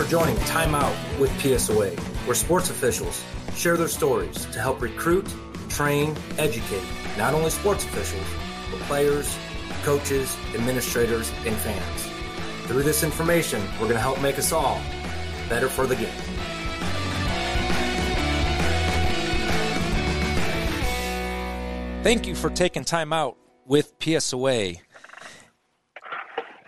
for joining Time Out with PSOA, where sports officials share their stories to help recruit, train, educate not only sports officials, but players, coaches, administrators, and fans. Through this information, we're going to help make us all better for the game. Thank you for taking time out with PSOA.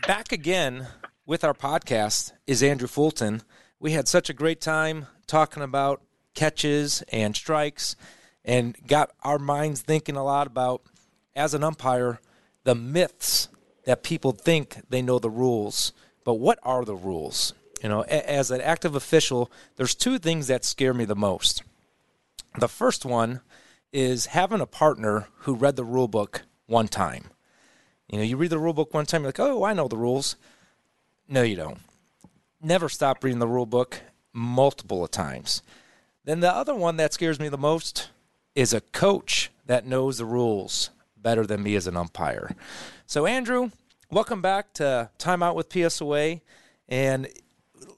Back again with our podcast is Andrew Fulton. We had such a great time talking about catches and strikes and got our minds thinking a lot about, as an umpire, the myths that people think they know the rules. But what are the rules? You know, as an active official, there's two things that scare me the most. The first one is having a partner who read the rule book one time. You know, you read the rule book one time, you're like, oh, I know the rules. No, you don't. Never stop reading the rule book multiple times. Then the other one that scares me the most is a coach that knows the rules better than me as an umpire. So, Andrew, welcome back to Time Out with PSOA. And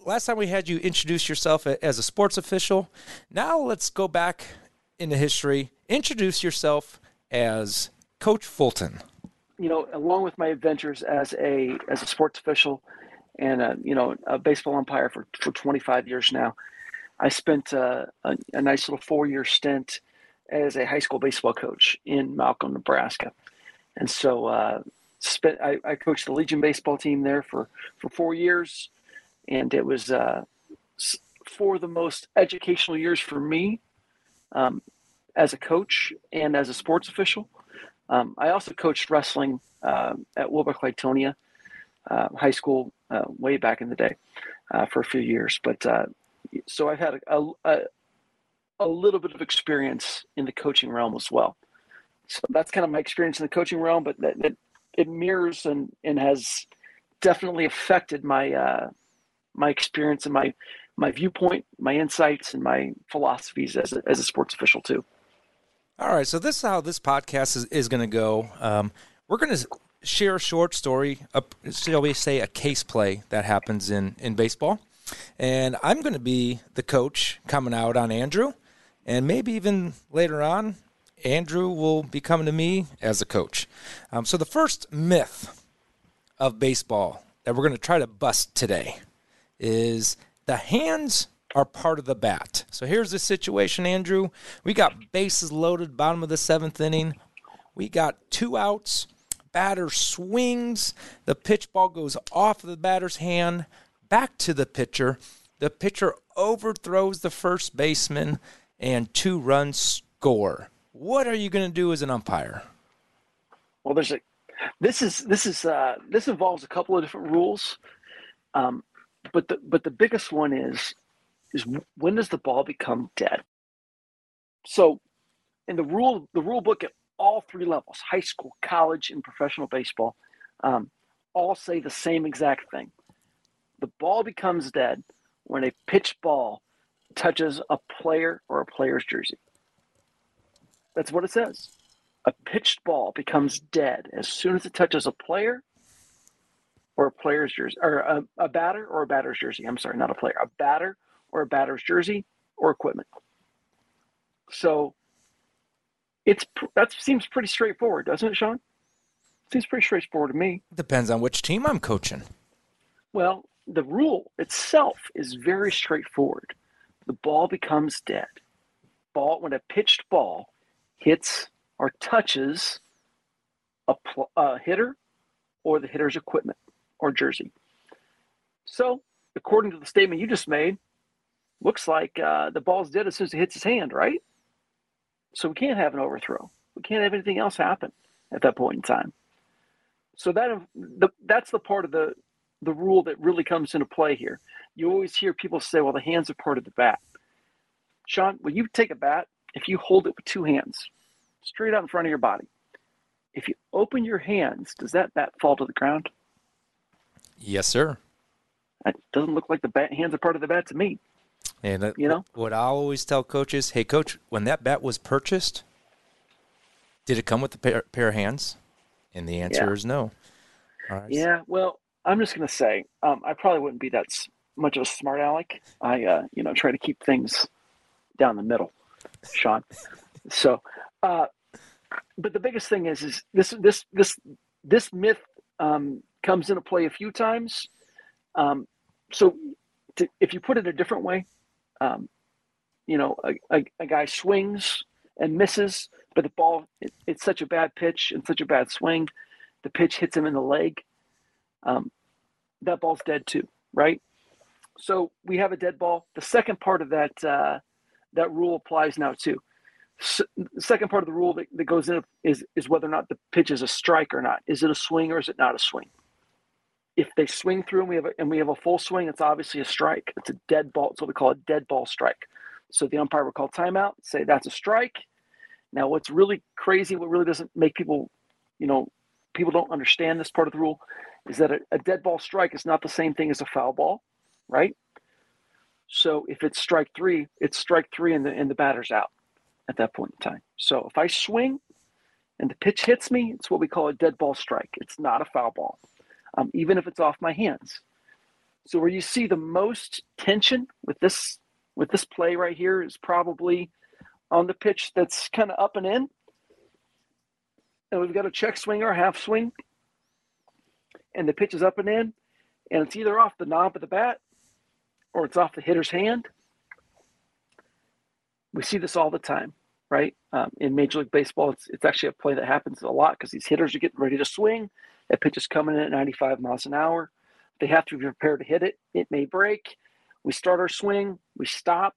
last time we had you introduce yourself as a sports official. Now let's go back into history introduce yourself as Coach Fulton. You know, along with my adventures as a as a sports official and a, you know a baseball umpire for, for 25 years now, I spent uh, a, a nice little four year stint as a high school baseball coach in Malcolm, Nebraska, and so uh, spent I, I, coached the Legion baseball team there for for four years, and it was uh, for the most educational years for me. Um, as a coach and as a sports official. Um, I also coached wrestling uh, at Wilber Clatonia uh, High School uh, way back in the day uh, for a few years. But uh, so I've had a, a, a, little bit of experience in the coaching realm as well. So that's kind of my experience in the coaching realm, but that, it, it mirrors and, and has definitely affected my uh, my experience and my my viewpoint, my insights, and my philosophies as a, as a sports official too. All right, so this is how this podcast is, is going to go. Um, we're going to share a short story, a, shall we say, a case play that happens in, in baseball. And I'm going to be the coach coming out on Andrew. And maybe even later on, Andrew will be coming to me as a coach. Um, so, the first myth of baseball that we're going to try to bust today is the hands are part of the bat. So here's the situation, Andrew. We got bases loaded, bottom of the seventh inning. We got two outs. Batter swings. The pitch ball goes off the batter's hand, back to the pitcher. The pitcher overthrows the first baseman, and two runs score. What are you going to do as an umpire? Well, there's a this is this is uh, this involves a couple of different rules, um, but the but the biggest one is is when does the ball become dead? So, in the rule the rule book all three levels, high school, college, and professional baseball, um, all say the same exact thing. The ball becomes dead when a pitch ball touches a player or a player's jersey. That's what it says. A pitched ball becomes dead as soon as it touches a player or a player's jersey, or a, a batter or a batter's jersey. I'm sorry, not a player, a batter or a batter's jersey or equipment. So it's that seems pretty straightforward, doesn't it, Sean? Seems pretty straightforward to me. Depends on which team I'm coaching. Well, the rule itself is very straightforward. The ball becomes dead. Ball when a pitched ball hits or touches a, pl- a hitter or the hitter's equipment or jersey. So, according to the statement you just made, looks like uh, the ball's dead as soon as it hits his hand, right? So we can't have an overthrow. We can't have anything else happen at that point in time. So that the, that's the part of the the rule that really comes into play here. You always hear people say, "Well, the hands are part of the bat." Sean, when you take a bat, if you hold it with two hands, straight out in front of your body, if you open your hands, does that bat fall to the ground? Yes, sir. That doesn't look like the bat hands are part of the bat to me. And that, you know what I always tell coaches: Hey, coach, when that bat was purchased, did it come with a pair, pair of hands? And the answer yeah. is no. Yeah. Well, I'm just going to say um, I probably wouldn't be that much of a smart aleck. I, uh, you know, try to keep things down the middle, Sean. so, uh, but the biggest thing is, is this, this, this, this myth um, comes into play a few times. Um, so, to, if you put it a different way, um, you know, a, a, a, guy swings and misses, but the ball, it, it's such a bad pitch and such a bad swing, the pitch hits him in the leg. Um, that ball's dead too, right? So we have a dead ball. The second part of that uh, that rule applies now too. So the second part of the rule that, that goes in is is whether or not the pitch is a strike or not. Is it a swing or is it not a swing? If they swing through and we have a, and we have a full swing, it's obviously a strike. It's a dead ball. It's what we call a dead ball strike. So the umpire will call timeout, say that's a strike. Now, what's really crazy, what really doesn't make people, you know, people don't understand this part of the rule, is that a, a dead ball strike is not the same thing as a foul ball, right? So if it's strike three, it's strike three and the and the batter's out at that point in time. So if I swing and the pitch hits me, it's what we call a dead ball strike. It's not a foul ball, um, even if it's off my hands. So where you see the most tension with this with this play right here is probably on the pitch that's kind of up and in. And we've got a check swing or a half swing. And the pitch is up and in. And it's either off the knob of the bat or it's off the hitter's hand. We see this all the time, right? Um, in Major League Baseball, it's, it's actually a play that happens a lot because these hitters are getting ready to swing. That pitch is coming in at 95 miles an hour. They have to be prepared to hit it. It may break. We start our swing, we stop,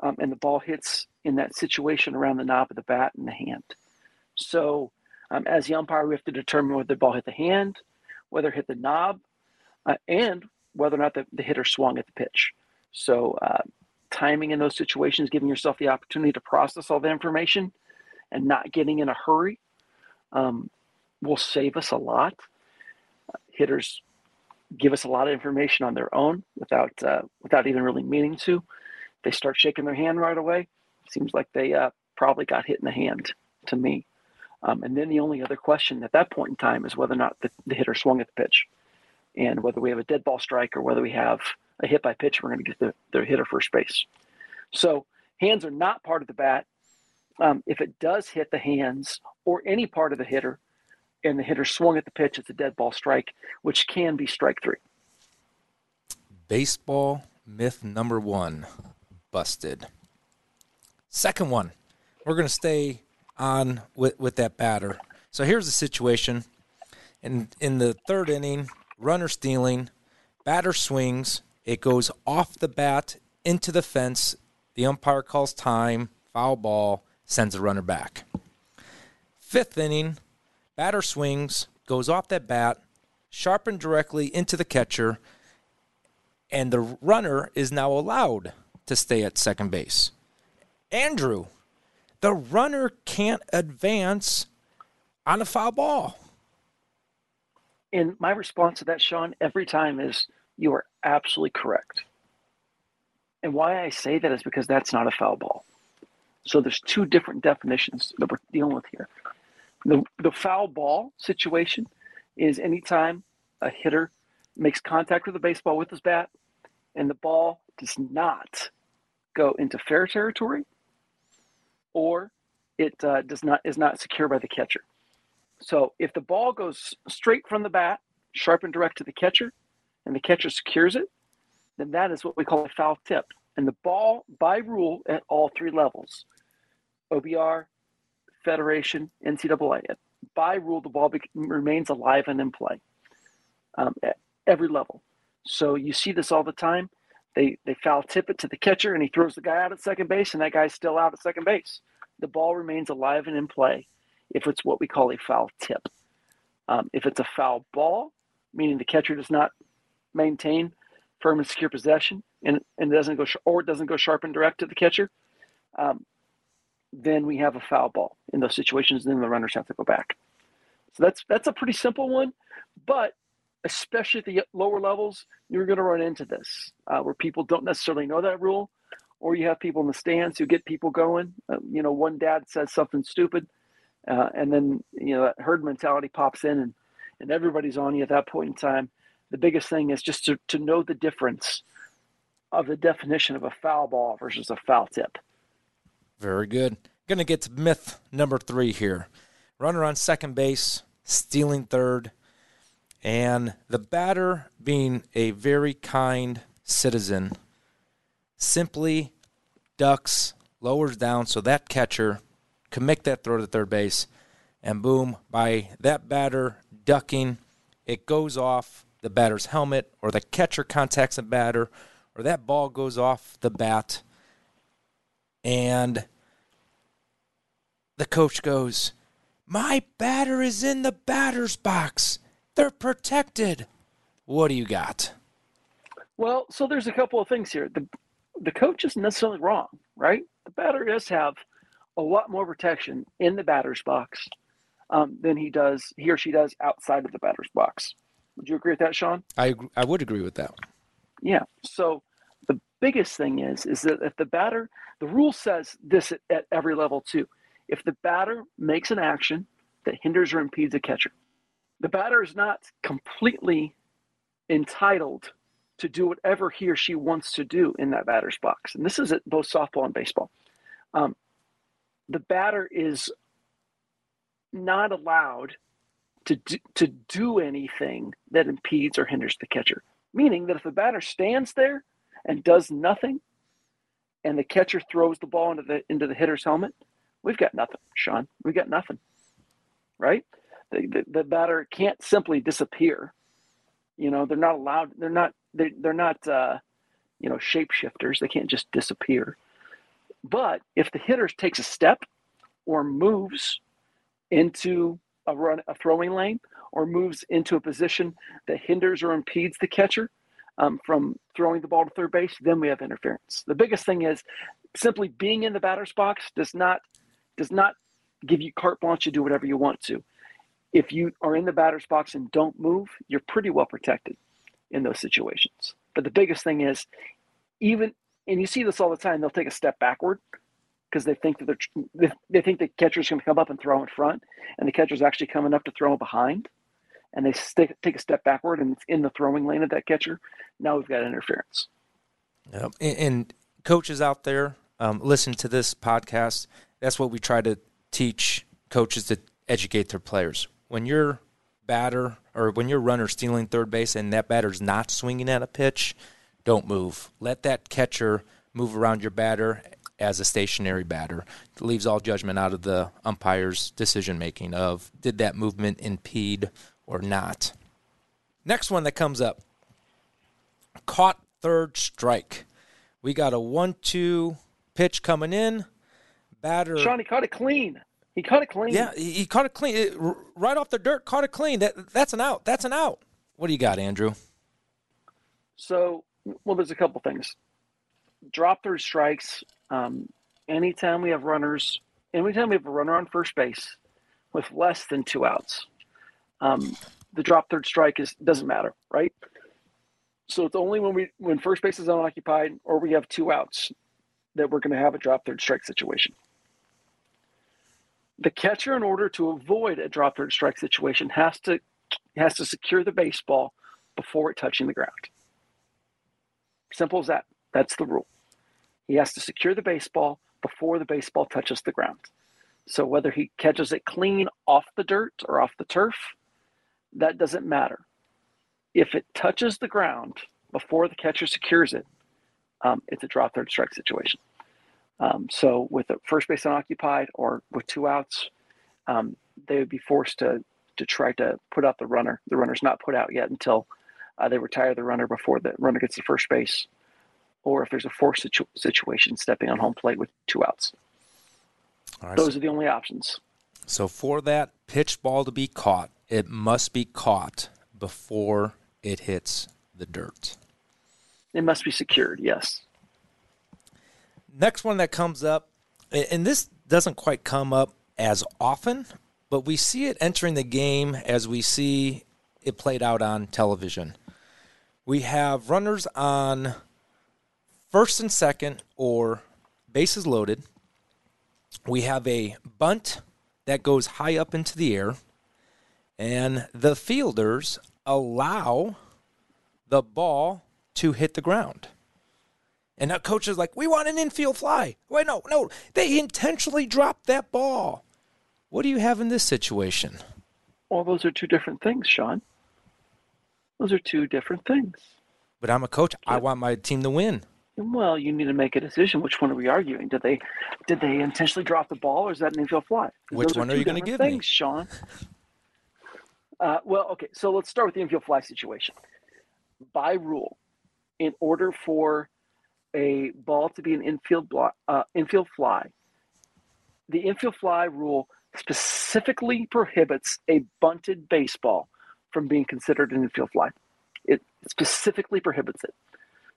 um, and the ball hits in that situation around the knob of the bat and the hand. So, um, as the umpire, we have to determine whether the ball hit the hand, whether it hit the knob, uh, and whether or not the, the hitter swung at the pitch. So, uh, timing in those situations, giving yourself the opportunity to process all the information and not getting in a hurry um, will save us a lot. Hitters give us a lot of information on their own without uh, without even really meaning to. They start shaking their hand right away. Seems like they uh, probably got hit in the hand to me. Um, and then the only other question at that point in time is whether or not the, the hitter swung at the pitch, and whether we have a dead ball strike or whether we have a hit by pitch. We're going to get the, the hitter first base. So hands are not part of the bat. Um, if it does hit the hands or any part of the hitter, and the hitter swung at the pitch, it's a dead ball strike, which can be strike three. Baseball myth number one busted. Second one, we're going to stay on with, with that batter. So here's the situation. In, in the third inning, runner stealing, batter swings, it goes off the bat into the fence. The umpire calls time, foul ball, sends the runner back. Fifth inning, Batter swings, goes off that bat, sharpened directly into the catcher, and the runner is now allowed to stay at second base. Andrew, the runner can't advance on a foul ball. And my response to that, Sean, every time is you are absolutely correct. And why I say that is because that's not a foul ball. So there's two different definitions that we're dealing with here. The, the foul ball situation is anytime a hitter makes contact with the baseball with his bat and the ball does not go into fair territory or it uh, does not is not secure by the catcher. So if the ball goes straight from the bat, sharp and direct to the catcher, and the catcher secures it, then that is what we call a foul tip. And the ball, by rule, at all three levels, OBR, Federation, NCAA. By rule, the ball be- remains alive and in play um, at every level. So you see this all the time. They they foul tip it to the catcher, and he throws the guy out at second base, and that guy's still out at second base. The ball remains alive and in play if it's what we call a foul tip. Um, if it's a foul ball, meaning the catcher does not maintain firm and secure possession, and and doesn't go sh- or it doesn't go sharp and direct to the catcher, um, then we have a foul ball in those situations. Then the runners have to go back. So that's that's a pretty simple one, but especially at the lower levels, you're going to run into this uh, where people don't necessarily know that rule, or you have people in the stands who get people going. Uh, you know, one dad says something stupid, uh, and then you know that herd mentality pops in, and and everybody's on you at that point in time. The biggest thing is just to, to know the difference of the definition of a foul ball versus a foul tip. Very good. Going to get to myth number three here. Runner on second base, stealing third, and the batter being a very kind citizen simply ducks, lowers down so that catcher can make that throw to third base, and boom, by that batter ducking, it goes off the batter's helmet, or the catcher contacts the batter, or that ball goes off the bat, and the coach goes, My batter is in the batter's box. They're protected. What do you got? Well, so there's a couple of things here. The the coach isn't necessarily wrong, right? The batter does have a lot more protection in the batter's box um, than he does, he or she does outside of the batter's box. Would you agree with that, Sean? I I would agree with that. Yeah. So biggest thing is is that if the batter, the rule says this at, at every level too. If the batter makes an action that hinders or impedes a catcher, the batter is not completely entitled to do whatever he or she wants to do in that batter's box. And this is at both softball and baseball. Um, the batter is not allowed to do, to do anything that impedes or hinders the catcher. Meaning that if the batter stands there and does nothing, and the catcher throws the ball into the into the hitter's helmet, we've got nothing, Sean. We've got nothing, right? The, the, the batter can't simply disappear. You know, they're not allowed. They're not. They, they're not. Uh, you know, shapeshifters. They can't just disappear. But if the hitter takes a step or moves into a run, a throwing lane, or moves into a position that hinders or impedes the catcher um, from throwing the ball to third base, then we have interference. The biggest thing is simply being in the batter's box does not does not give you carte blanche to do whatever you want to. If you are in the batter's box and don't move, you're pretty well protected in those situations. But the biggest thing is even and you see this all the time, they'll take a step backward because they think that they're they think the catcher's going to come up and throw in front, and the catcher's actually coming up to throw behind, and they stick, take a step backward and it's in the throwing lane of that catcher. Now we've got interference. Yep. And, and coaches out there, um, listen to this podcast. That's what we try to teach coaches to educate their players. When your batter or when your runner stealing third base and that batter's not swinging at a pitch, don't move. Let that catcher move around your batter as a stationary batter. It leaves all judgment out of the umpire's decision making of did that movement impede or not. Next one that comes up caught third strike. We got a one two pitch coming in. Batter. Sean, he caught it clean. He caught it clean. Yeah, he, he caught it clean. It, right off the dirt, caught it clean. That That's an out. That's an out. What do you got, Andrew? So, well, there's a couple things. Drop third strikes um, anytime we have runners, anytime we have a runner on first base with less than two outs, um, the drop third strike is doesn't matter, right? So it's only when we when first base is unoccupied or we have two outs that we're going to have a drop third strike situation. The catcher, in order to avoid a drop third strike situation, has to has to secure the baseball before it touching the ground. Simple as that. That's the rule. He has to secure the baseball before the baseball touches the ground. So whether he catches it clean off the dirt or off the turf, that doesn't matter. If it touches the ground before the catcher secures it, um, it's a drop third strike situation. Um, so with the first base unoccupied or with two outs, um, they would be forced to to try to put out the runner. The runner's not put out yet until uh, they retire the runner before the runner gets to first base or if there's a forced situ- situation, stepping on home plate with two outs. Right, Those so, are the only options. So for that pitch ball to be caught, it must be caught before it hits the dirt. It must be secured, yes. Next one that comes up, and this doesn't quite come up as often, but we see it entering the game as we see it played out on television. We have runners on first and second or bases loaded. We have a bunt that goes high up into the air, and the fielders allow the ball to hit the ground. And that coach is like, we want an infield fly. Wait, no, no. They intentionally dropped that ball. What do you have in this situation? Well, those are two different things, Sean. Those are two different things. But I'm a coach. I want my team to win. Well, you need to make a decision. Which one are we arguing? Did they did they intentionally drop the ball, or is that an infield fly? Which one are, are you going to give things, me, Sean? Uh, well, okay. So let's start with the infield fly situation. By rule, in order for a ball to be an infield block, uh, infield fly, the infield fly rule specifically prohibits a bunted baseball from being considered an infield fly. It specifically prohibits it.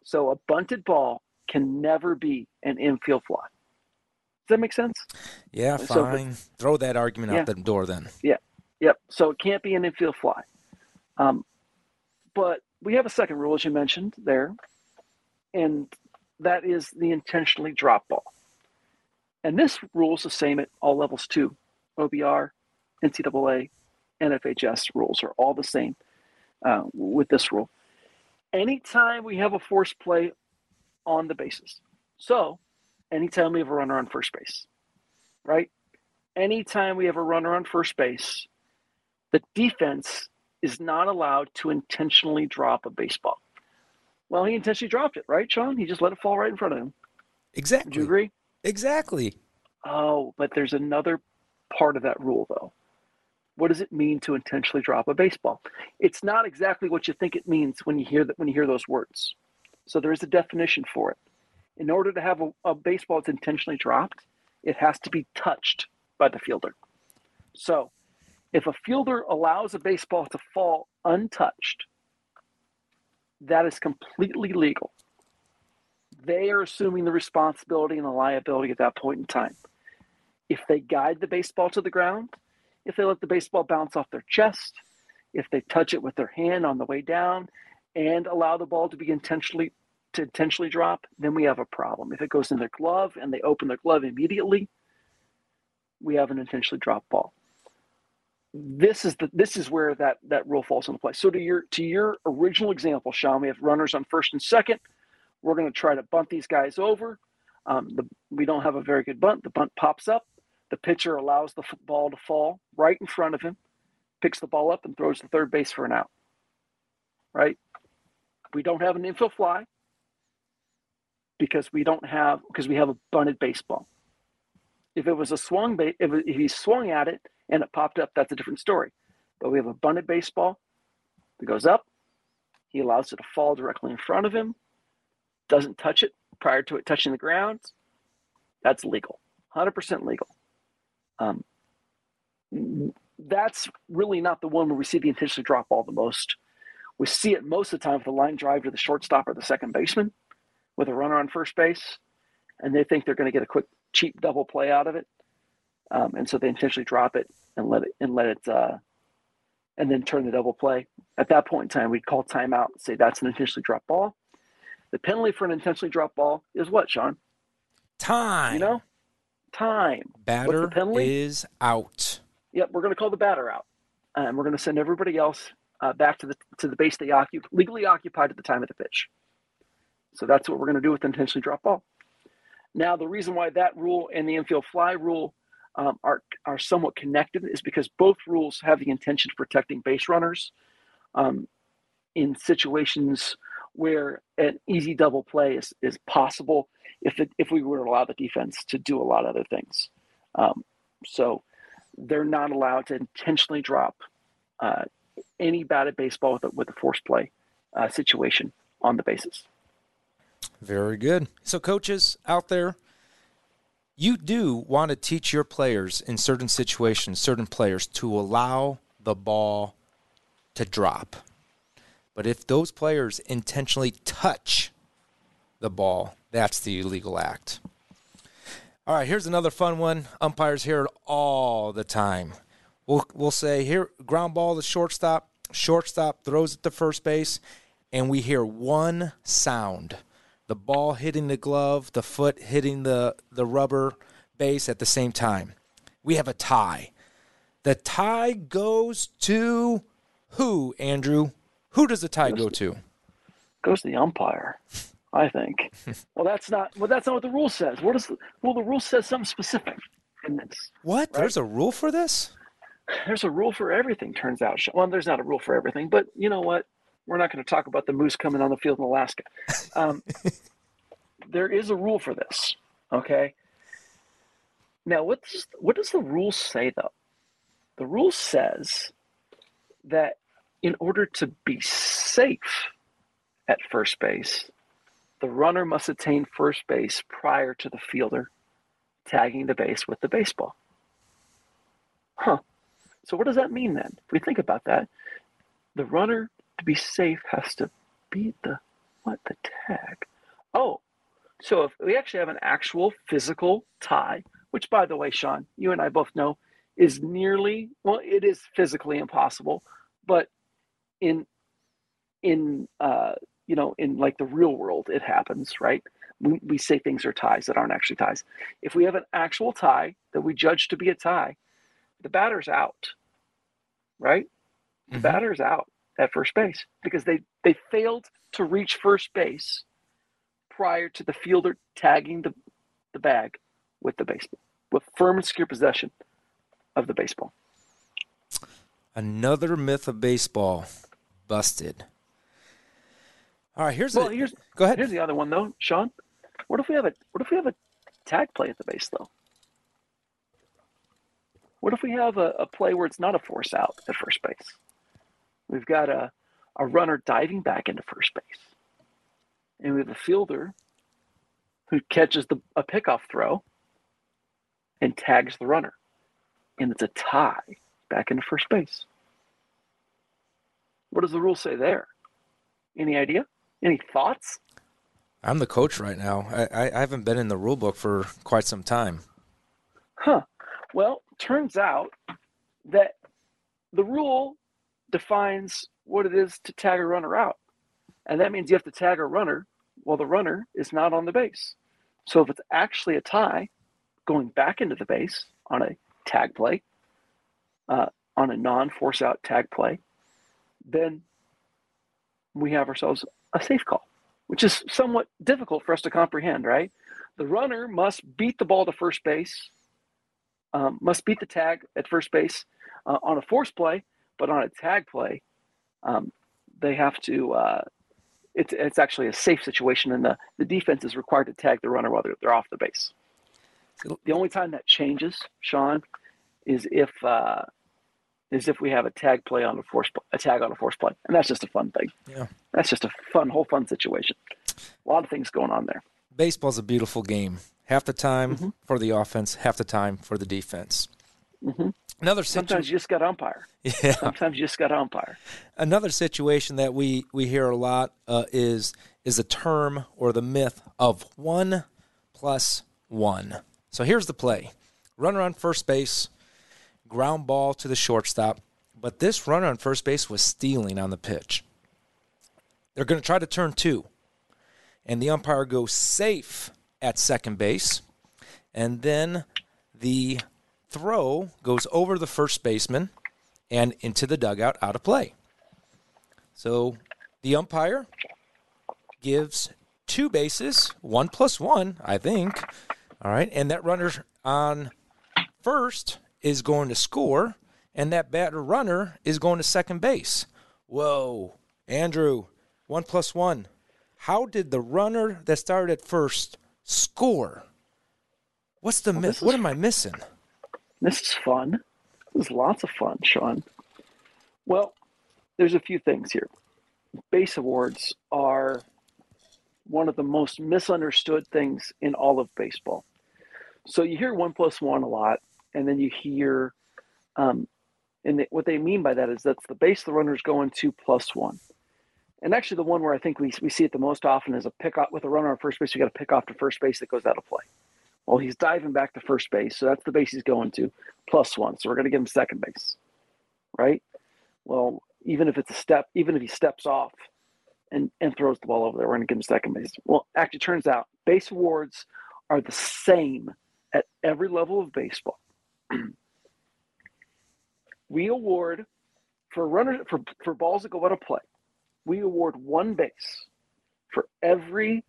So a bunted ball can never be an infield fly. Does that make sense? Yeah, fine. So, Throw that argument yeah, out the door then. Yeah, yep. So it can't be an infield fly. Um, but we have a second rule, as you mentioned there, and that is the intentionally drop ball. And this rule is the same at all levels too. OBR, NCAA, NFHS rules are all the same uh, with this rule anytime we have a force play on the bases. So, anytime we have a runner on first base, right? Anytime we have a runner on first base, the defense is not allowed to intentionally drop a baseball. Well, he intentionally dropped it, right, Sean? He just let it fall right in front of him. Exactly. Would you agree? Exactly. Oh, but there's another part of that rule, though what does it mean to intentionally drop a baseball? It's not exactly what you think it means when you hear that when you hear those words. So there is a definition for it. In order to have a, a baseball that's intentionally dropped, it has to be touched by the fielder. So if a fielder allows a baseball to fall untouched, that is completely legal. They are assuming the responsibility and the liability at that point in time. If they guide the baseball to the ground, if they let the baseball bounce off their chest, if they touch it with their hand on the way down, and allow the ball to be intentionally to intentionally drop, then we have a problem. If it goes in their glove and they open their glove immediately, we have an intentionally dropped ball. This is the this is where that that rule falls into place. So to your to your original example, Sean, we have runners on first and second. We're going to try to bunt these guys over. Um, the, we don't have a very good bunt. The bunt pops up. The pitcher allows the ball to fall right in front of him, picks the ball up, and throws to third base for an out. Right? We don't have an infield fly because we don't have because we have a bunted baseball. If it was a swung base, if, if he swung at it and it popped up, that's a different story. But we have a bunted baseball that goes up. He allows it to fall directly in front of him, doesn't touch it prior to it touching the ground. That's legal, 100% legal. Um, that's really not the one where we see the intentionally drop ball the most. We see it most of the time with the line drive to the shortstop or the second baseman with a runner on first base, and they think they're going to get a quick, cheap double play out of it, um, and so they intentionally drop it and let it and let it, uh, and then turn the double play. At that point in time, we'd call timeout and say that's an intentionally dropped ball. The penalty for an intentionally dropped ball is what, Sean? Time. You know, time. Batter is out. Yep, we're going to call the batter out, and we're going to send everybody else uh, back to the to the base they occup- legally occupied at the time of the pitch. So that's what we're going to do with the intentionally drop ball. Now, the reason why that rule and the infield fly rule um, are are somewhat connected is because both rules have the intention of protecting base runners um, in situations where an easy double play is, is possible if it, if we were to allow the defense to do a lot of other things. Um, so they're not allowed to intentionally drop uh, any batted baseball with a, with a force play uh, situation on the bases. Very good. So coaches out there, you do want to teach your players in certain situations, certain players to allow the ball to drop. But if those players intentionally touch the ball, that's the illegal act. All right, here's another fun one. Umpires hear it all the time. We'll, we'll say, here, ground ball to shortstop. Shortstop throws it to first base, and we hear one sound the ball hitting the glove, the foot hitting the, the rubber base at the same time. We have a tie. The tie goes to who, Andrew? Who does the tie go to? Goes to the umpire. I think. well, that's not. Well, that's not what the rule says. What is the well? The rule says something specific in this. What? Right? There's a rule for this? There's a rule for everything. Turns out. Well, there's not a rule for everything, but you know what? We're not going to talk about the moose coming on the field in Alaska. Um, there is a rule for this. Okay. Now, what does what does the rule say though? The rule says that in order to be safe at first base, the runner must attain first base prior to the fielder tagging the base with the baseball. Huh. So what does that mean then? If we think about that, the runner to be safe has to beat the what the tag. Oh, so if we actually have an actual physical tie, which by the way, Sean, you and I both know is nearly well, it is physically impossible, but in in uh, you know in like the real world, it happens, right? We, we say things are ties that aren't actually ties. If we have an actual tie that we judge to be a tie, the batter's out, right? The mm-hmm. batter's out at first base because they they failed to reach first base prior to the fielder tagging the, the bag with the baseball with firm and secure possession of the baseball. Another myth of baseball busted. All right, here's well, the, here's go ahead. Here's the other one though, Sean. What if we have a what if we have a tag play at the base though? What if we have a, a play where it's not a force out at first base? We've got a, a runner diving back into first base. And we have a fielder who catches the a pickoff throw and tags the runner. And it's a tie back into first base. What does the rule say there? Any idea? Any thoughts? I'm the coach right now. I, I haven't been in the rule book for quite some time. Huh. Well, turns out that the rule defines what it is to tag a runner out. And that means you have to tag a runner while the runner is not on the base. So if it's actually a tie, going back into the base on a tag play, uh, on a non force out tag play, then we have ourselves a safe call, which is somewhat difficult for us to comprehend, right? The runner must beat the ball to first base, um, must beat the tag at first base uh, on a force play, but on a tag play, um, they have to. Uh, it's it's actually a safe situation, and the the defense is required to tag the runner while they're, they're off the base. The only time that changes, Sean, is if uh, is if we have a tag play on a force a tag on a force play, and that's just a fun thing. Yeah, that's just a fun whole fun situation. A lot of things going on there. Baseball's a beautiful game. Half the time mm-hmm. for the offense, half the time for the defense. Mm-hmm. Another situ- sometimes you just got umpire. Yeah. Sometimes you just got umpire. Another situation that we we hear a lot uh, is is the term or the myth of one plus one. So here's the play: runner on first base, ground ball to the shortstop. But this runner on first base was stealing on the pitch. They're going to try to turn two, and the umpire goes safe at second base, and then the throw goes over the first baseman and into the dugout out of play. So the umpire gives two bases, one plus one, I think. All right. And that runner on first is going to score, and that batter runner is going to second base. Whoa. Andrew, one plus one. How did the runner that started at first score? What's the well, miss? What am I missing? This is fun. This is lots of fun, Sean. Well, there's a few things here. Base awards are one of the most misunderstood things in all of baseball. So you hear one plus one a lot, and then you hear, um, and what they mean by that is that's the base the runner's going to plus one. And actually, the one where I think we, we see it the most often is a pick off with a runner on first base. You got to pick off to first base that goes out of play. Well, he's diving back to first base, so that's the base he's going to, plus one. So we're going to give him second base, right? Well, even if it's a step, even if he steps off and, and throws the ball over there, we're going to give him second base. Well, actually, turns out base awards are the same at every level of baseball. we award for runners for, for balls that go out of play. We award one base for every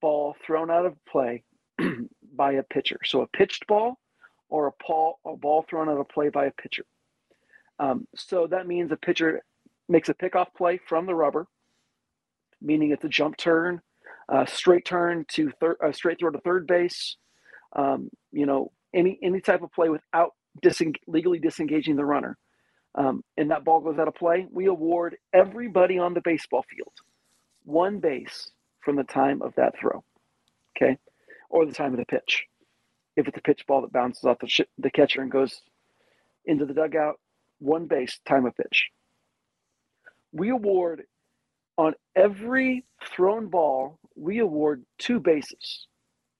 ball thrown out of play by a pitcher. So a pitched ball or a ball, a ball thrown out of play by a pitcher. Um, so that means a pitcher makes a pickoff play from the rubber, meaning it's a jump turn, a straight turn to third, a straight throw to third base. Um, you know, any any type of play without diseng- legally disengaging the runner, um, and that ball goes out of play. We award everybody on the baseball field one base from the time of that throw, okay, or the time of the pitch. If it's a pitch ball that bounces off the, sh- the catcher and goes into the dugout, one base, time of pitch. We award on every thrown ball, we award two bases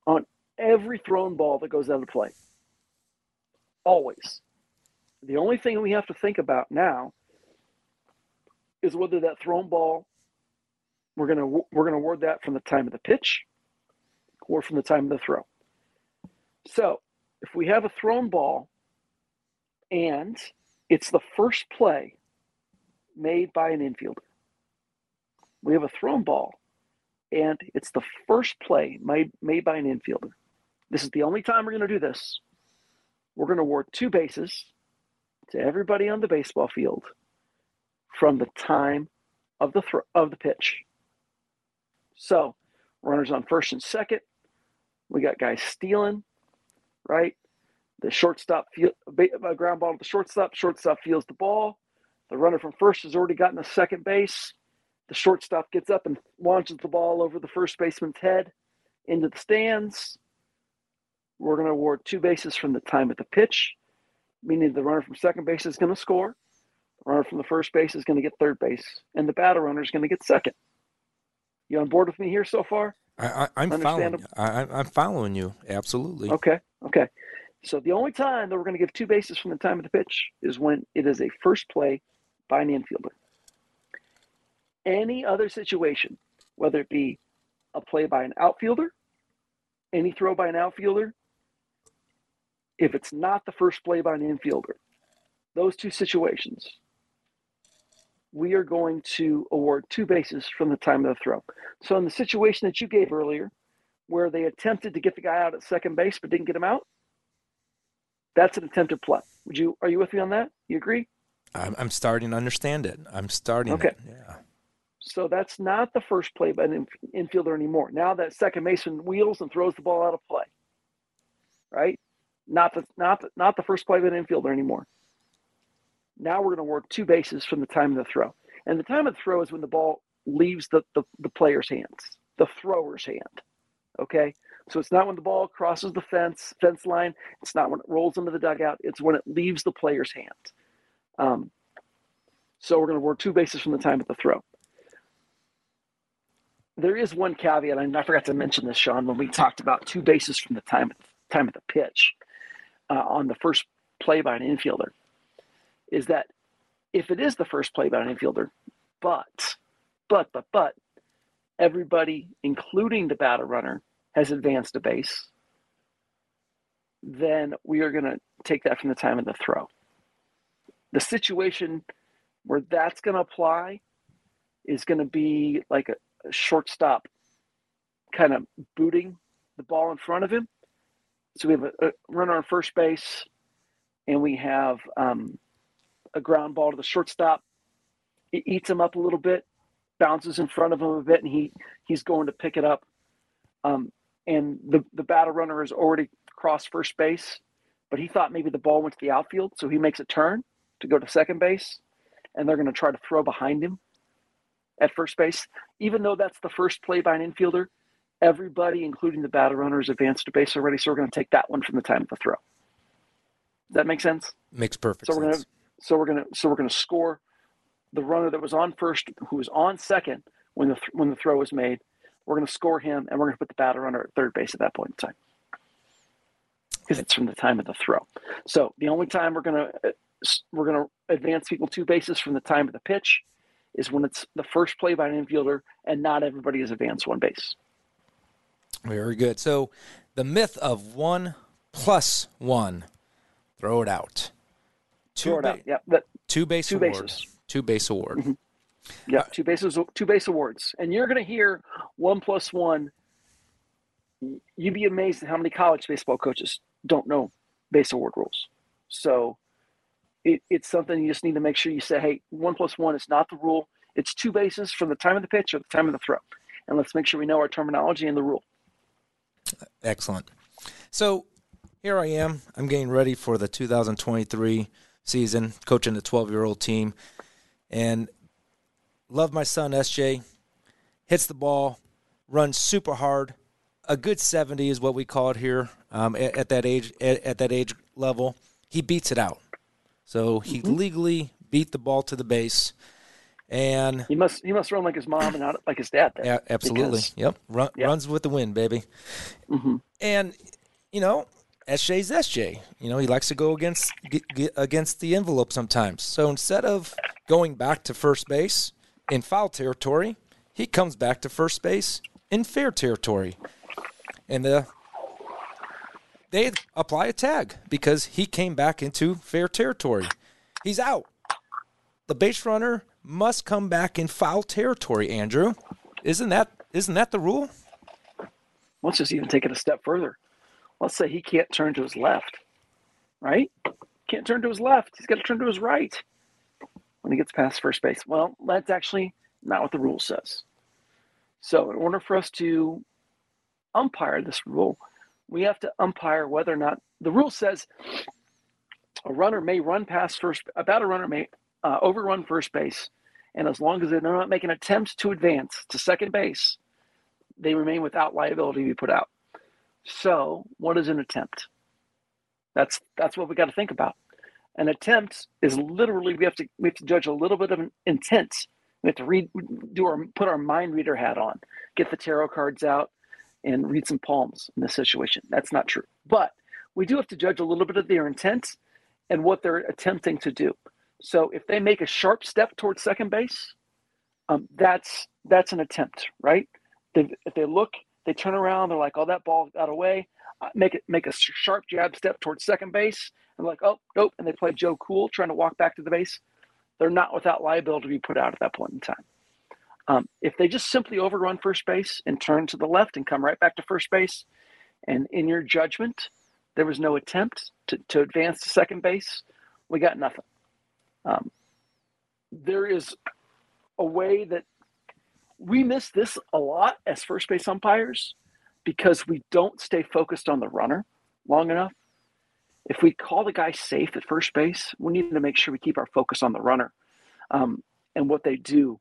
on every thrown ball that goes out of play. Always. The only thing we have to think about now is whether that thrown ball we're gonna we're gonna award that from the time of the pitch or from the time of the throw. So if we have a thrown ball and it's the first play made by an infielder, we have a thrown ball and it's the first play made, made by an infielder. This is the only time we're going to do this. We're going to award two bases to everybody on the baseball field from the time of the throw, of the pitch. So, runners on first and second. We got guys stealing, right? The shortstop feel a uh, ground ball to the shortstop. Shortstop feels the ball. The runner from first has already gotten the second base. The shortstop gets up and launches the ball over the first baseman's head into the stands. We're going to award two bases from the time of the pitch, meaning the runner from second base is going to score. The runner from the first base is going to get third base, and the batter runner is going to get second. You on board with me here so far? I, am following. I, I'm following you. Absolutely. Okay. Okay. So the only time that we're going to give two bases from the time of the pitch is when it is a first play by an infielder. Any other situation, whether it be a play by an outfielder, any throw by an outfielder, if it's not the first play by an infielder, those two situations, we are going to award two bases from the time of the throw. So in the situation that you gave earlier, where they attempted to get the guy out at second base but didn't get him out, that's an attempted play. Would you are you with me on that? You agree? I'm, I'm starting to understand it. I'm starting. Okay. It. Yeah. So that's not the first play by an infielder anymore. Now that second baseman wheels and throws the ball out of play. Right? Not the not the, not the first play by an infielder anymore. Now we're going to work two bases from the time of the throw. And the time of the throw is when the ball leaves the, the, the player's hands, the thrower's hand. Okay? So it's not when the ball crosses the fence, fence line. It's not when it rolls into the dugout. It's when it leaves the player's hand. Um, so we're going to work two bases from the time of the throw. There is one caveat, and I forgot to mention this, Sean, when we talked about two bases from the time time of the pitch uh, on the first play by an infielder is that if it is the first play by an infielder, but, but, but, but, everybody, including the batter runner, has advanced a base, then we are going to take that from the time of the throw. The situation where that's going to apply is going to be like a, a shortstop kind of booting the ball in front of him. So we have a, a runner on first base, and we have um, a ground ball to the shortstop. It eats him up a little bit, bounces in front of him a bit, and he he's going to pick it up. Um, and the the batter runner has already crossed first base, but he thought maybe the ball went to the outfield, so he makes a turn to go to second base, and they're going to try to throw behind him at first base. Even though that's the first play by an infielder, everybody, including the batter runner, is advanced to base already, so we're going to take that one from the time of the throw. Does that make sense? Makes perfect so sense. Gonna, so we're gonna so we're gonna score the runner that was on first, who was on second when the when the throw was made. We're gonna score him, and we're gonna put the batter runner at third base at that point in time because it's from the time of the throw. So the only time we're gonna uh, we're gonna advance people two bases from the time of the pitch is when it's the first play by an infielder, and not everybody has advanced one base. Very good. So the myth of one plus one, throw it out. Two, ba-. That, two base two awards. bases. Two base award. Mm-hmm. Yeah, uh, two bases, two base awards, and you're going to hear one plus one you'd be amazed at how many college baseball coaches don't know base award rules. So it, it's something you just need to make sure you say, hey, one plus one is not the rule. It's two bases from the time of the pitch or the time of the throw. And let's make sure we know our terminology and the rule. Excellent. So here I am. I'm getting ready for the 2023 season, coaching the 12 year old team. And love my son, SJ. Hits the ball, runs super hard. A good 70 is what we call it here um, at, at, that age. At, at, that age level, he beats it out. So he mm-hmm. legally beat the ball to the base, and he must he must run like his mom and not like his dad. Then, yeah, absolutely. Because, yep, Run, yep. runs with the wind, baby. Mm-hmm. And you know, SJ's SJ. You know, he likes to go against against the envelope sometimes. So instead of going back to first base in foul territory, he comes back to first base in fair territory. And the they apply a tag because he came back into fair territory. He's out. The base runner must come back in foul territory, Andrew. Isn't that isn't that the rule? Let's just even take it a step further let's say he can't turn to his left, right? Can't turn to his left. He's got to turn to his right when he gets past first base. Well, that's actually not what the rule says. So, in order for us to umpire this rule, we have to umpire whether or not the rule says a runner may run past first, about a runner may uh, overrun first base, and as long as they're not making attempts to advance to second base, they remain without liability to be put out. So, what is an attempt? That's that's what we got to think about. An attempt is literally we have to we have to judge a little bit of an intent. We have to read, do our put our mind reader hat on, get the tarot cards out, and read some palms in this situation. That's not true, but we do have to judge a little bit of their intent and what they're attempting to do. So, if they make a sharp step towards second base, um, that's that's an attempt, right? They, if they look they turn around, they're like, "Oh, that ball got away." Make it make a sharp jab step towards second base, and like, "Oh, nope," and they play Joe Cool, trying to walk back to the base. They're not without liability to be put out at that point in time. Um, if they just simply overrun first base and turn to the left and come right back to first base, and in your judgment, there was no attempt to, to advance to second base, we got nothing. Um, there is a way that we miss this a lot as first base umpires because we don't stay focused on the runner long enough. If we call the guy safe at first base, we need to make sure we keep our focus on the runner um, and what they do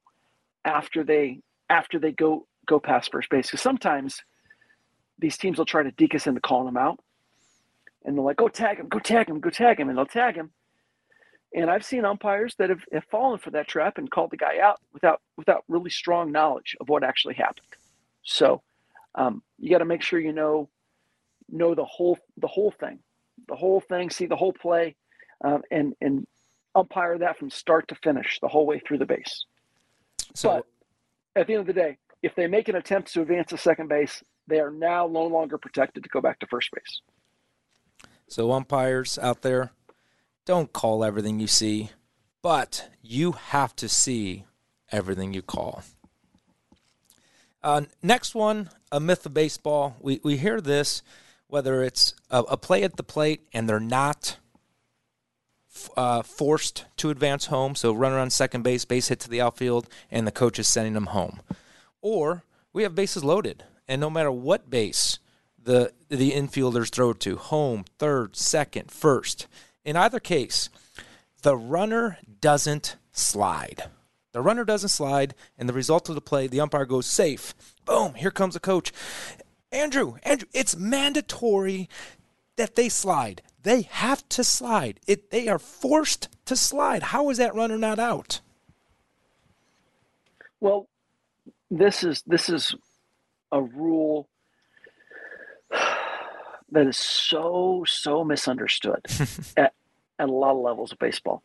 after they after they go go past first base. Because sometimes these teams will try to deke us into calling them out, and they're like, "Go tag him, go tag him, go tag him," and they'll tag him, and I've seen umpires that have, have fallen for that trap and called the guy out without without really strong knowledge of what actually happened. So um, you got to make sure you know know the whole the whole thing, the whole thing, see the whole play, um, and and umpire that from start to finish the whole way through the base. So but at the end of the day, if they make an attempt to advance to second base, they are now no longer protected to go back to first base. So umpires out there, don't call everything you see, but you have to see everything you call. Uh, next one, a myth of baseball. We, we hear this whether it's a, a play at the plate and they're not uh, forced to advance home, so runner on second base, base hit to the outfield, and the coach is sending them home. Or we have bases loaded, and no matter what base the the infielders throw to, home, third, second, first, in either case, the runner doesn't slide. The runner doesn't slide, and the result of the play, the umpire goes safe. Boom, here comes the coach. Andrew, Andrew, it's mandatory that they slide. They have to slide. It they are forced to slide. How is that runner not out? Well, this is this is a rule that is so so misunderstood at, at a lot of levels of baseball.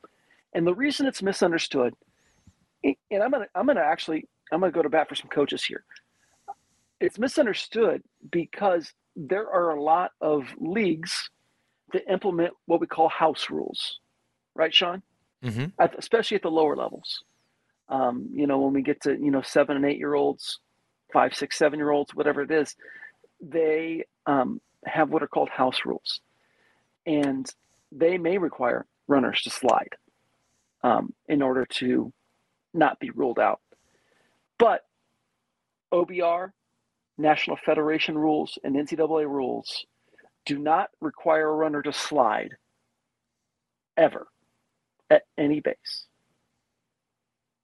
And the reason it's misunderstood and i'm gonna i'm gonna actually i'm gonna go to bat for some coaches here. It's misunderstood because there are a lot of leagues that implement what we call house rules. Right sean? Mm-hmm. at, especially at the lower levels. Um, you know when we get to you know seven and eight year olds five six seven year olds whatever it is they um, have what are called house rules, and they may require runners to slide um, in order to not be ruled out. But OBR, National Federation rules, and NCAA rules do not require a runner to slide ever at any base.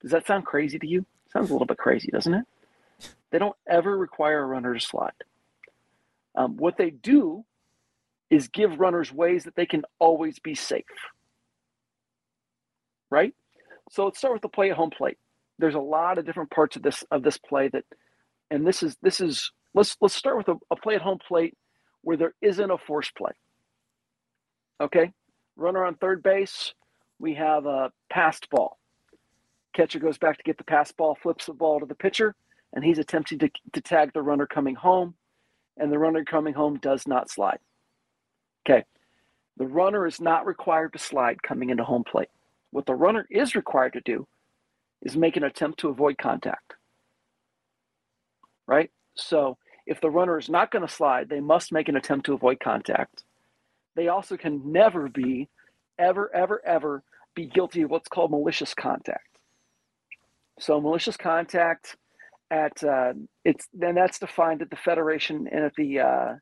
Does that sound crazy to you? Sounds a little bit crazy, doesn't it? They don't ever require a runner to slide. Um, what they do is give runners ways that they can always be safe. Right? So let's start with the play at home plate. There's a lot of different parts of this of this play that, and this is this is let's let's start with a, a play at home plate where there isn't a force play. Okay, runner on third base, we have a passed ball. Catcher goes back to get the pass ball, flips the ball to the pitcher, and he's attempting to, to tag the runner coming home, and the runner coming home does not slide. Okay, the runner is not required to slide coming into home plate. What the runner is required to do is make an attempt to avoid contact. Right? So if the runner is not going to slide, they must make an attempt to avoid contact. They also can never be, ever, ever, ever be guilty of what's called malicious contact. So malicious contact at uh, it's then that's defined at the federation and at the uh,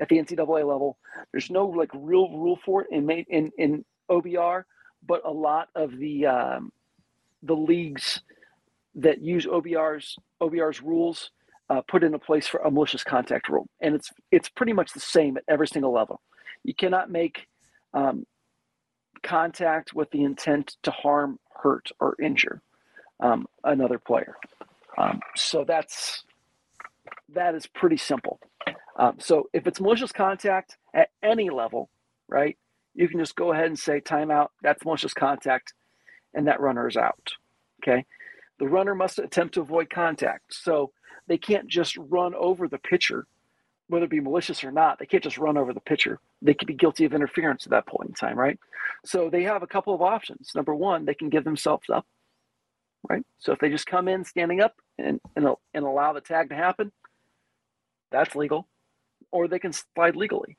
at the NCAA level. There's no like real rule for it in in in OBR, but a lot of the um, the leagues that use OBR's OBR's rules uh, put into place for a malicious contact rule, and it's it's pretty much the same at every single level. You cannot make um, contact with the intent to harm, hurt, or injure um, another player. Um, so that's that is pretty simple. Um, so if it's malicious contact at any level, right, you can just go ahead and say timeout. That's malicious contact, and that runner is out. Okay, the runner must attempt to avoid contact. So they can't just run over the pitcher, whether it be malicious or not. They can't just run over the pitcher. They could be guilty of interference at that point in time, right? So they have a couple of options. Number one, they can give themselves up, right? So if they just come in standing up and, and, and allow the tag to happen, that's legal. Or they can slide legally,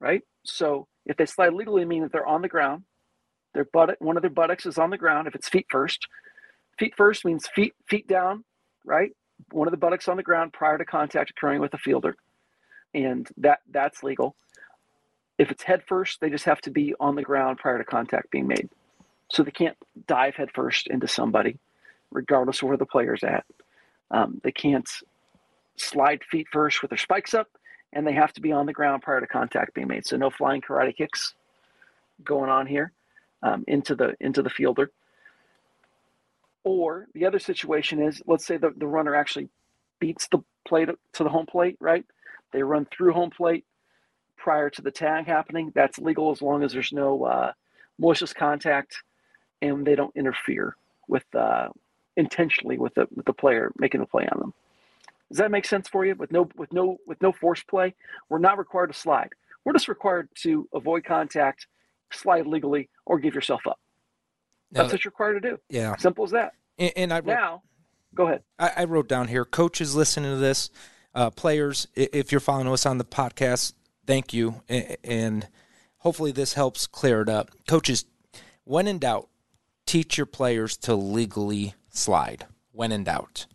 right? So if they slide legally, mean that they're on the ground, their butt, one of their buttocks is on the ground. If it's feet first, feet first means feet feet down, right? One of the buttocks on the ground prior to contact occurring with a fielder, and that that's legal. If it's head first, they just have to be on the ground prior to contact being made. So they can't dive headfirst into somebody, regardless of where the player's at. Um, they can't slide feet first with their spikes up, and they have to be on the ground prior to contact being made. So no flying karate kicks going on here um, into the into the fielder. Or the other situation is, let's say the, the runner actually beats the plate to the home plate, right? They run through home plate prior to the tag happening. That's legal as long as there's no uh, malicious contact and they don't interfere with uh, intentionally with the with the player making a play on them. Does that make sense for you? With no with no with no force play, we're not required to slide. We're just required to avoid contact, slide legally, or give yourself up. That's what you're required to do. Yeah, simple as that. And, and I wrote, now, go ahead. I, I, wrote down here: coaches listening to this, uh, players. If you're following us on the podcast, thank you, and hopefully this helps clear it up. Coaches, when in doubt, teach your players to legally slide when in doubt.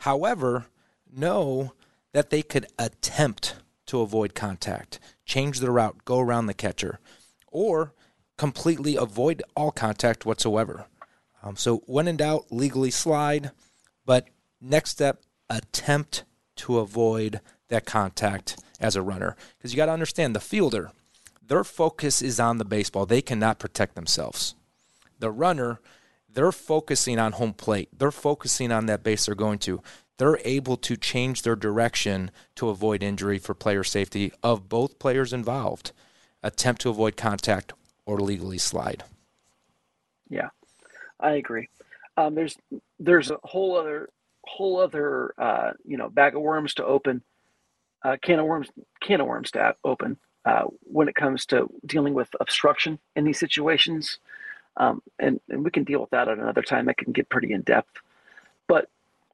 However, know that they could attempt to avoid contact, change the route, go around the catcher, or completely avoid all contact whatsoever. Um, so, when in doubt, legally slide, but next step, attempt to avoid that contact as a runner. Because you got to understand the fielder, their focus is on the baseball. They cannot protect themselves. The runner, they're focusing on home plate. They're focusing on that base they're going to. They're able to change their direction to avoid injury for player safety of both players involved. Attempt to avoid contact or legally slide. Yeah, I agree. Um, there's there's a whole other whole other uh, you know bag of worms to open, uh, can of worms can of worms to open uh, when it comes to dealing with obstruction in these situations. Um, and, and we can deal with that at another time. That can get pretty in depth. But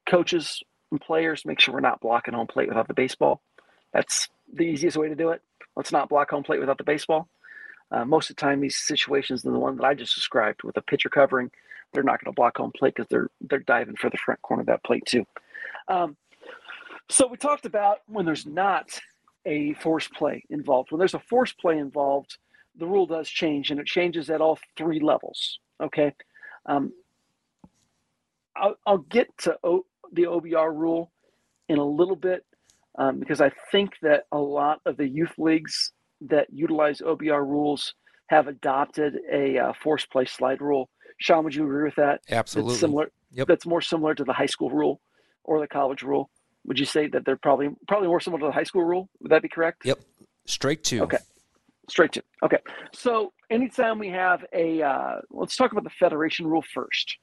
coaches and players make sure we're not blocking home plate without the baseball. That's the easiest way to do it. Let's not block home plate without the baseball. Uh, most of the time, these situations, than the one that I just described with a pitcher covering, they're not going to block home plate because they're they're diving for the front corner of that plate too. Um, so we talked about when there's not a force play involved. When there's a force play involved, the rule does change, and it changes at all three levels. Okay, um, I'll, I'll, get to o, the OBR rule in a little bit um, because I think that a lot of the youth leagues that utilize OBR rules have adopted a uh, force play slide rule. Sean, would you agree with that? Absolutely. That's similar. Yep. That's more similar to the high school rule or the college rule. Would you say that they're probably probably more similar to the high school rule? Would that be correct? Yep. Straight to. Okay. Straight to. Okay. So anytime we have a, uh, let's talk about the federation rule first.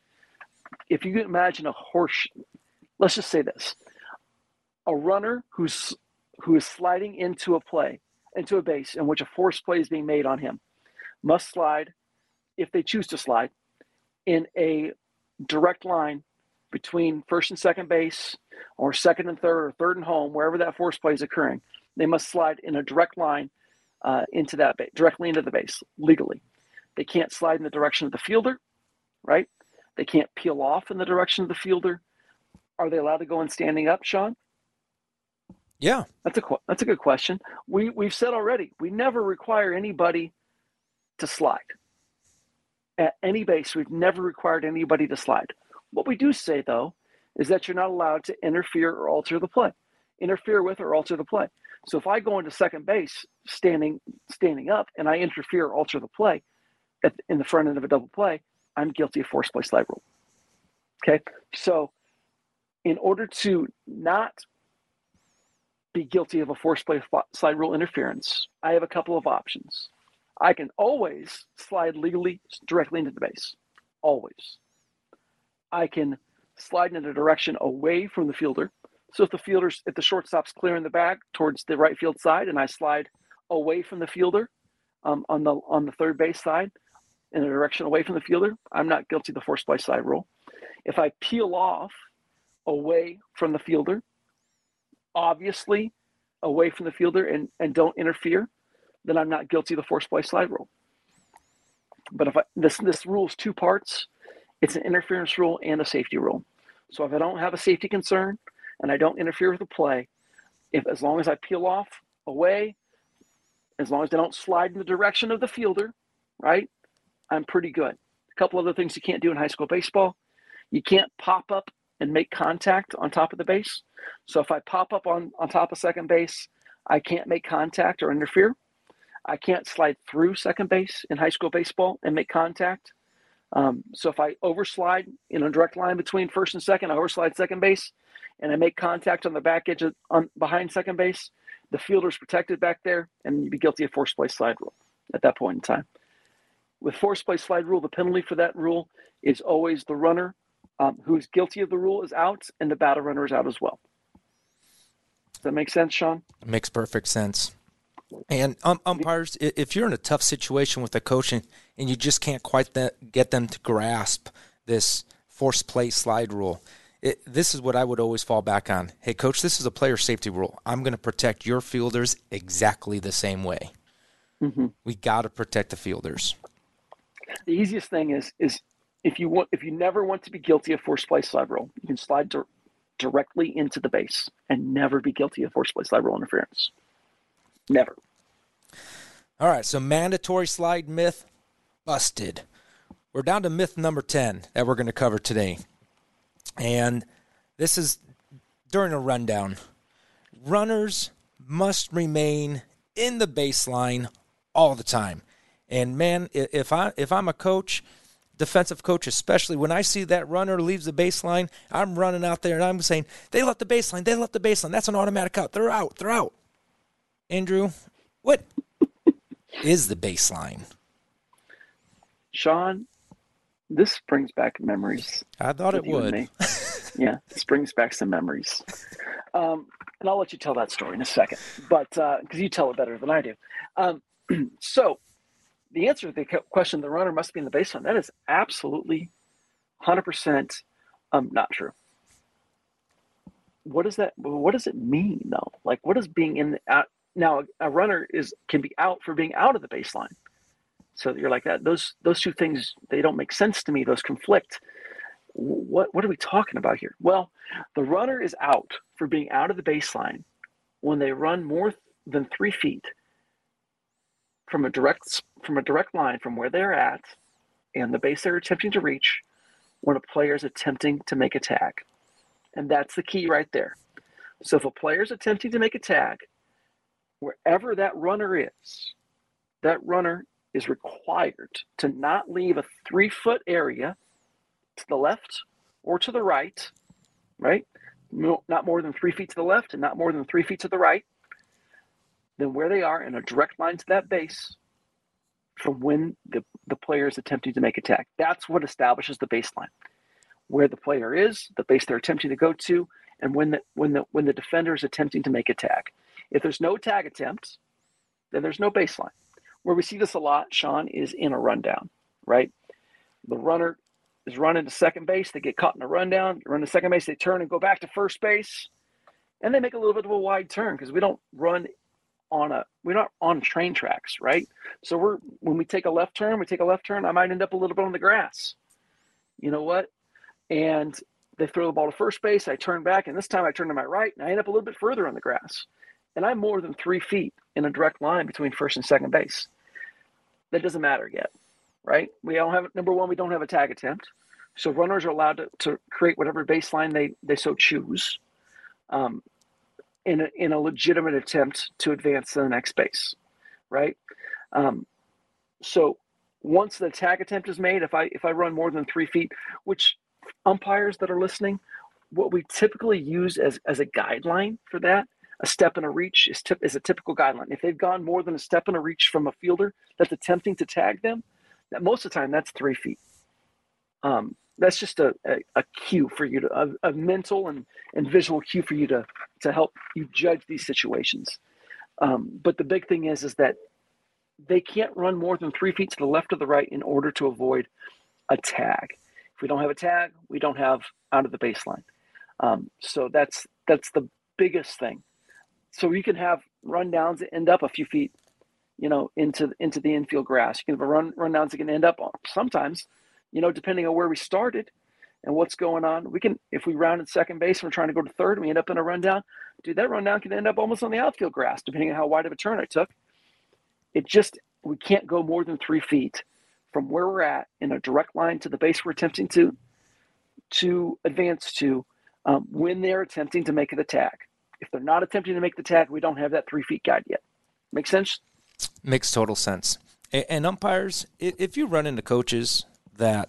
If you can imagine a horse, let's just say this: a runner who's who is sliding into a play, into a base in which a force play is being made on him, must slide, if they choose to slide, in a direct line between first and second base, or second and third, or third and home, wherever that force play is occurring. They must slide in a direct line uh, into that base, directly into the base legally. They can't slide in the direction of the fielder, right? They can't peel off in the direction of the fielder. Are they allowed to go in standing up, Sean? Yeah, that's a that's a good question. We we've said already we never require anybody to slide at any base. We've never required anybody to slide. What we do say though is that you're not allowed to interfere or alter the play, interfere with or alter the play. So if I go into second base standing standing up and I interfere or alter the play at, in the front end of a double play, I'm guilty of force play slide rule. Okay, so in order to not be guilty of a force play slide rule interference, I have a couple of options. I can always slide legally directly into the base, always. I can slide in a direction away from the fielder. So if the fielder's if the shortstop's clearing the back towards the right field side, and I slide away from the fielder um, on the on the third base side in a direction away from the fielder, I'm not guilty of the force play slide rule. If I peel off away from the fielder, obviously away from the fielder and, and don't interfere, then I'm not guilty of the force play slide rule. But if I, this this rule is two parts, it's an interference rule and a safety rule. So if I don't have a safety concern and I don't interfere with the play, if as long as I peel off away, as long as I don't slide in the direction of the fielder, right, I'm pretty good. A couple other things you can't do in high school baseball. You can't pop up and make contact on top of the base. So if I pop up on, on top of second base, I can't make contact or interfere. I can't slide through second base in high school baseball and make contact. Um, so if I overslide in a direct line between first and second, I overslide second base, and I make contact on the back edge of, on behind second base, the fielder's protected back there, and you'd be guilty of force play slide rule at that point in time. With force play slide rule, the penalty for that rule is always the runner um, who's guilty of the rule is out, and the batter runner is out as well. Does that make sense, Sean? Makes perfect sense. And um, umpires, if you're in a tough situation with a coach and, you just can't quite get them to grasp this force play slide rule, it, this is what I would always fall back on. Hey, coach, this is a player safety rule. I'm going to protect your fielders exactly the same way. Mm-hmm. We got to protect the fielders. The easiest thing is is if you want if you never want to be guilty of force play slide rule, you can slide di- directly into the base and never be guilty of force play slide rule interference. Never. All right, so mandatory slide myth busted. We're down to myth number 10 that we're going to cover today. And this is during a rundown. Runners must remain in the baseline all the time. And man, if I if I'm a coach, defensive coach especially, when I see that runner leaves the baseline, I'm running out there and I'm saying, "They left the baseline. They left the baseline. That's an automatic out. They're out. They're out." Andrew, what is the baseline? Sean, this brings back memories. I thought it would. yeah, this brings back some memories. Um, and I'll let you tell that story in a second, but because uh, you tell it better than I do. Um, so, the answer to the question, the runner must be in the baseline, that is absolutely 100% um, not true. what does that what does it mean though? Like what does being in the out now a runner is can be out for being out of the baseline. So you're like that. Those those two things they don't make sense to me. Those conflict. What what are we talking about here? Well, the runner is out for being out of the baseline when they run more than three feet from a direct from a direct line from where they're at and the base they're attempting to reach when a player is attempting to make a tag. And that's the key right there. So if a player is attempting to make a tag, wherever that runner is, that runner is required to not leave a three foot area to the left or to the right, right? Not more than three feet to the left and not more than three feet to the right, then where they are in a direct line to that base from when the, the player is attempting to make a tag. That's what establishes the baseline. Where the player is, the base they're attempting to go to, and when the when the when the defender is attempting to make a tag. If there's no tag attempt, then there's no baseline. Where we see this a lot, Sean, is in a rundown, right? The runner is running to second base, they get caught in a rundown, run to second base, they turn and go back to first base, and they make a little bit of a wide turn because we don't run on a we're not on train tracks, right? So we're when we take a left turn, we take a left turn, I might end up a little bit on the grass. You know what? And they throw the ball to first base, I turn back, and this time I turn to my right, and I end up a little bit further on the grass. And I'm more than three feet in a direct line between first and second base. That doesn't matter yet, right? We don't have number one, we don't have a tag attempt. So runners are allowed to, to create whatever baseline they, they so choose. Um, in a, in a legitimate attempt to advance to the next base, right? Um, so once the tag attempt is made, if I if I run more than three feet, which umpires that are listening, what we typically use as as a guideline for that, a step and a reach is tip, is a typical guideline. If they've gone more than a step and a reach from a fielder that's attempting to tag them, that most of the time that's three feet. Um, that's just a, a, a, cue for you to a, a, mental and, and visual cue for you to to help you judge these situations um, but the big thing is is that they can't run more than three feet to the left or the right in order to avoid a tag if we don't have a tag we don't have out of the baseline um, so that's that's the biggest thing so you can have rundowns that end up a few feet you know into into the infield grass you can have a run rundowns that can end up sometimes you know, depending on where we started and what's going on. We can, if we round at second base and we're trying to go to third and we end up in a rundown, dude, that rundown can end up almost on the outfield grass, depending on how wide of a turn I took. It just, we can't go more than three feet from where we're at in a direct line to the base we're attempting to to advance to um, when they're attempting to make the tag. If they're not attempting to make the tag, we don't have that three feet guide yet. Make sense? Makes total sense. And umpires, if you run into coaches that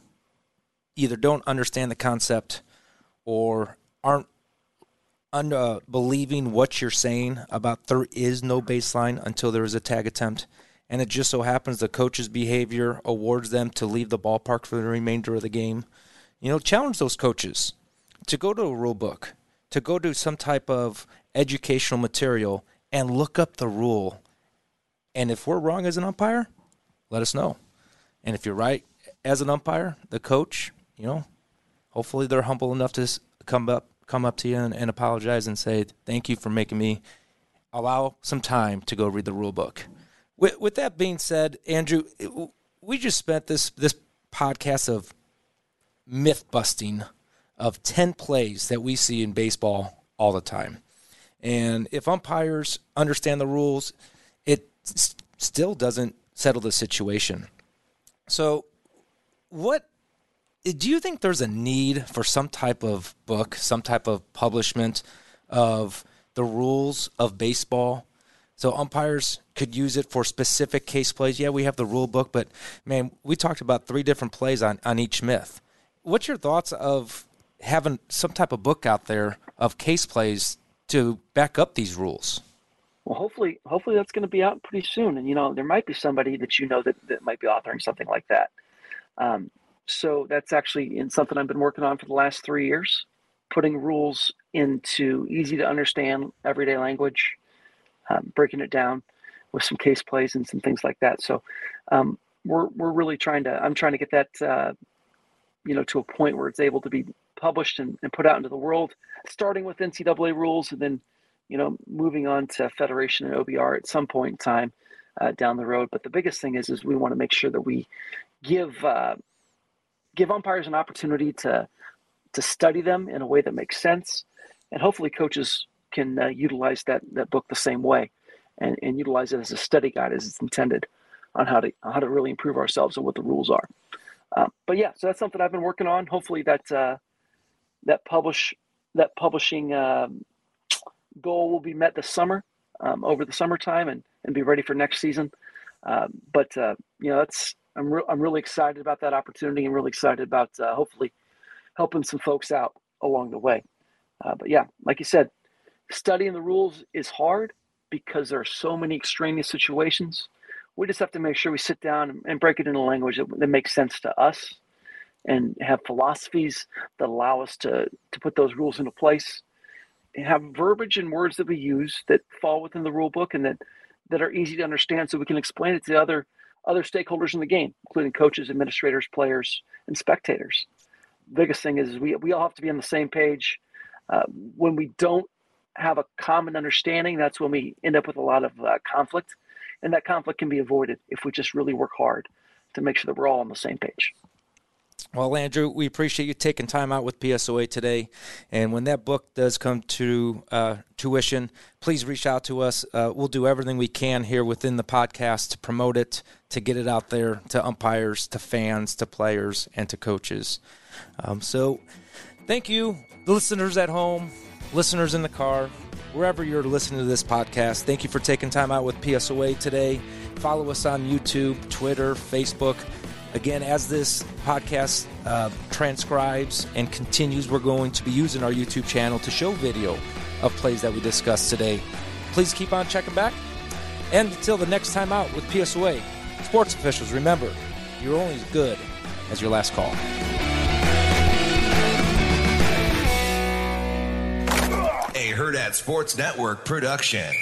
either don't understand the concept or aren't un- uh, believing what you're saying about there is no baseline until there is a tag attempt. And it just so happens the coach's behavior awards them to leave the ballpark for the remainder of the game. You know, challenge those coaches to go to a rule book, to go to some type of educational material and look up the rule. And if we're wrong as an umpire, let us know. And if you're right, as an umpire, the coach, you know, hopefully they're humble enough to come up come up to you and, and apologize and say thank you for making me allow some time to go read the rule book. With, with that being said, Andrew, it, we just spent this this podcast of myth busting of 10 plays that we see in baseball all the time. And if umpires understand the rules, it still doesn't settle the situation. So what do you think there's a need for some type of book, some type of publishment of the rules of baseball? So umpires could use it for specific case plays. Yeah, we have the rule book, but man, we talked about three different plays on, on each myth. What's your thoughts of having some type of book out there of case plays to back up these rules? Well, hopefully, hopefully that's going to be out pretty soon. And you know, there might be somebody that you know that, that might be authoring something like that. Um, so that's actually in something I've been working on for the last three years, putting rules into easy to understand everyday language, um, breaking it down with some case plays and some things like that. So um, we're we're really trying to I'm trying to get that uh, you know to a point where it's able to be published and, and put out into the world, starting with NCAA rules and then, you know, moving on to Federation and OBR at some point in time uh, down the road. But the biggest thing is, is we want to make sure that we give uh, give umpires an opportunity to to study them in a way that makes sense, and hopefully coaches can uh, utilize that that book the same way, and, and utilize it as a study guide as it's intended on how to how to really improve ourselves and what the rules are. Um, but yeah, so that's something I've been working on. Hopefully that uh, that publish that publishing um, goal will be met this summer um, over the summertime and and be ready for next season. Um, but uh, you know, that's I'm re- I'm really excited about that opportunity and really excited about uh, hopefully helping some folks out along the way. Uh, but yeah, like you said, studying the rules is hard because there are so many extraneous situations we just have to make sure we sit down and break it into language that, that makes sense to us and have philosophies that allow us to, to put those rules into place and have verbiage and words that we use that fall within the rule book and that, that are easy to understand so we can explain it to other other stakeholders in the game, including coaches, administrators, players, and spectators. The biggest thing is, we, we all have to be on the same page. Uh, when we don't have a common understanding, that's when we end up with a lot of uh, conflict and that conflict can be avoided if we just really work hard to make sure that we're all on the same page. Well, Andrew, we appreciate you taking time out with PSOA today. And when that book does come to uh, tuition, please reach out to us. Uh, we'll do everything we can here within the podcast to promote it, to get it out there to umpires, to fans, to players, and to coaches. Um, so, thank you, the listeners at home, listeners in the car, wherever you're listening to this podcast. Thank you for taking time out with PSOA today. Follow us on YouTube, Twitter, Facebook. Again, as this podcast uh, transcribes and continues, we're going to be using our YouTube channel to show video of plays that we discussed today. Please keep on checking back. And until the next time out with PSOA, sports officials, remember, you're only as good as your last call. A Hurrdat Sports Network production.